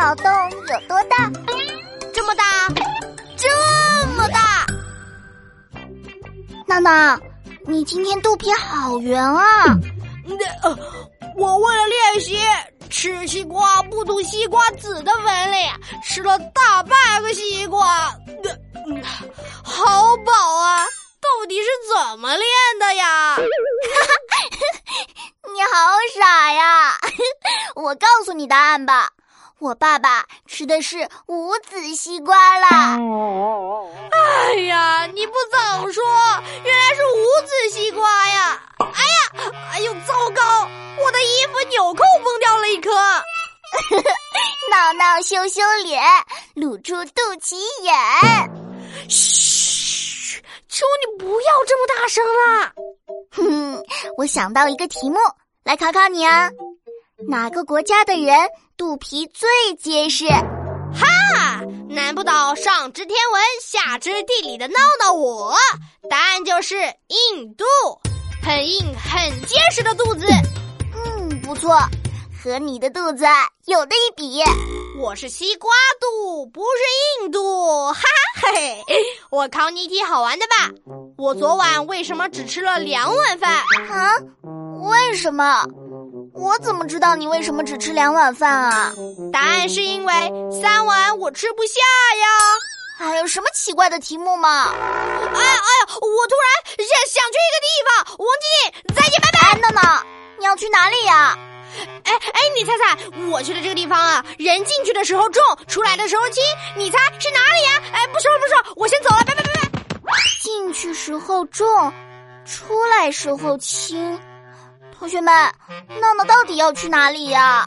脑洞有多大？这么大，这么大！闹闹，你今天肚皮好圆啊！呃，我为了练习吃西瓜不吐西瓜籽的本领，吃了大半个西瓜，呃，好饱啊！到底是怎么练的呀？你好傻呀！我告诉你答案吧，我爸爸吃的是无籽西瓜啦。哎呀，你不早说，原来是无籽西瓜呀！哎呀，哎呦，糟糕，我的衣服纽扣崩掉了一颗。闹闹羞羞脸，露出肚脐眼。嘘，求你不要这么大声啦！哼，我想到一个题目，来考考你啊。哪个国家的人肚皮最结实？哈！难不倒上知天文下知地理的闹闹我？答案就是印度，很硬很结实的肚子。嗯，不错，和你的肚子有的一比。我是西瓜肚，不是印度。哈哈嘿，我考你一题好玩的吧。我昨晚为什么只吃了两碗饭？啊？为什么？我怎么知道你为什么只吃两碗饭啊？答案是因为三碗我吃不下呀！还有什么奇怪的题目吗？哎呀哎呀！我突然想想去一个地方，王静，再见，拜拜。闹闹，你要去哪里呀？哎哎，你猜猜，我去的这个地方啊，人进去的时候重，出来的时候轻，你猜是哪里呀？哎，不说了不说了，我先走了，拜拜拜拜。进去时候重，出来时候轻。同学们，闹闹到底要去哪里呀？